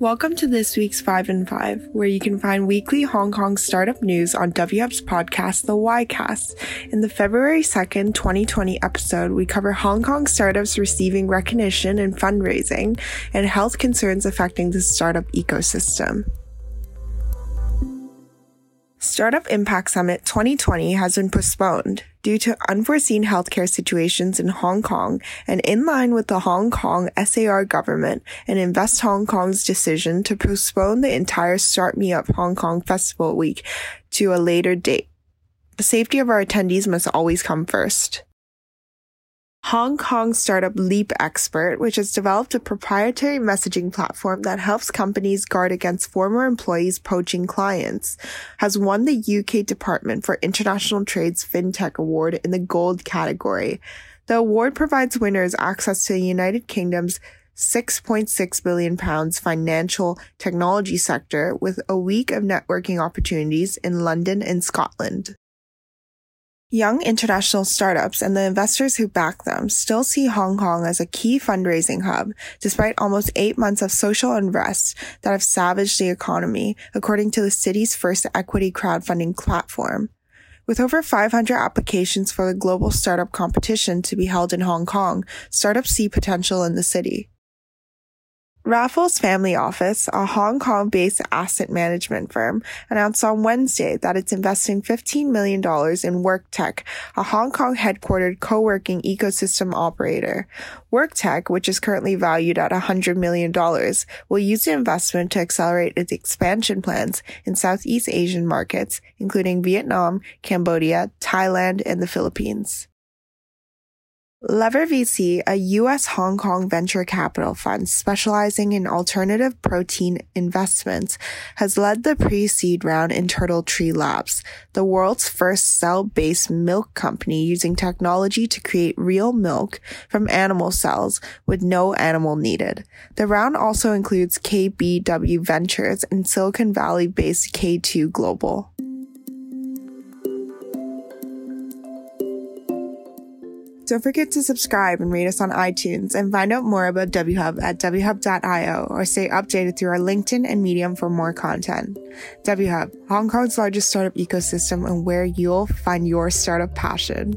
Welcome to this week's 5 and 5, where you can find weekly Hong Kong startup news on WHUB's podcast, The Ycast. In the February 2nd, 2020 episode, we cover Hong Kong startups receiving recognition and fundraising and health concerns affecting the startup ecosystem. Startup Impact Summit 2020 has been postponed due to unforeseen healthcare situations in Hong Kong and in line with the Hong Kong SAR government and Invest Hong Kong's decision to postpone the entire Start Me Up Hong Kong Festival Week to a later date. The safety of our attendees must always come first. Hong Kong startup LeapXpert, which has developed a proprietary messaging platform that helps companies guard against former employees poaching clients, has won the UK Department for International Trade's FinTech Award in the Gold category. The award provides winners access to the United Kingdom's 6.6 billion pounds financial technology sector with a week of networking opportunities in London and Scotland. Young international startups and the investors who back them still see Hong Kong as a key fundraising hub, despite almost eight months of social unrest that have savaged the economy, according to the city's first equity crowdfunding platform. With over 500 applications for the global startup competition to be held in Hong Kong, startups see potential in the city. Raffles Family Office, a Hong Kong based asset management firm, announced on Wednesday that it's investing $15 million in WorkTech, a Hong Kong headquartered co working ecosystem operator. WorkTech, which is currently valued at $100 million, will use the investment to accelerate its expansion plans in Southeast Asian markets, including Vietnam, Cambodia, Thailand, and the Philippines. Lever VC, a U.S. Hong Kong venture capital fund specializing in alternative protein investments, has led the pre-seed round in Turtle Tree Labs, the world's first cell-based milk company using technology to create real milk from animal cells with no animal needed. The round also includes KBW Ventures and Silicon Valley-based K2 Global. Don't forget to subscribe and rate us on iTunes and find out more about WHUB at whub.io or stay updated through our LinkedIn and Medium for more content. WHUB, Hong Kong's largest startup ecosystem and where you'll find your startup passion.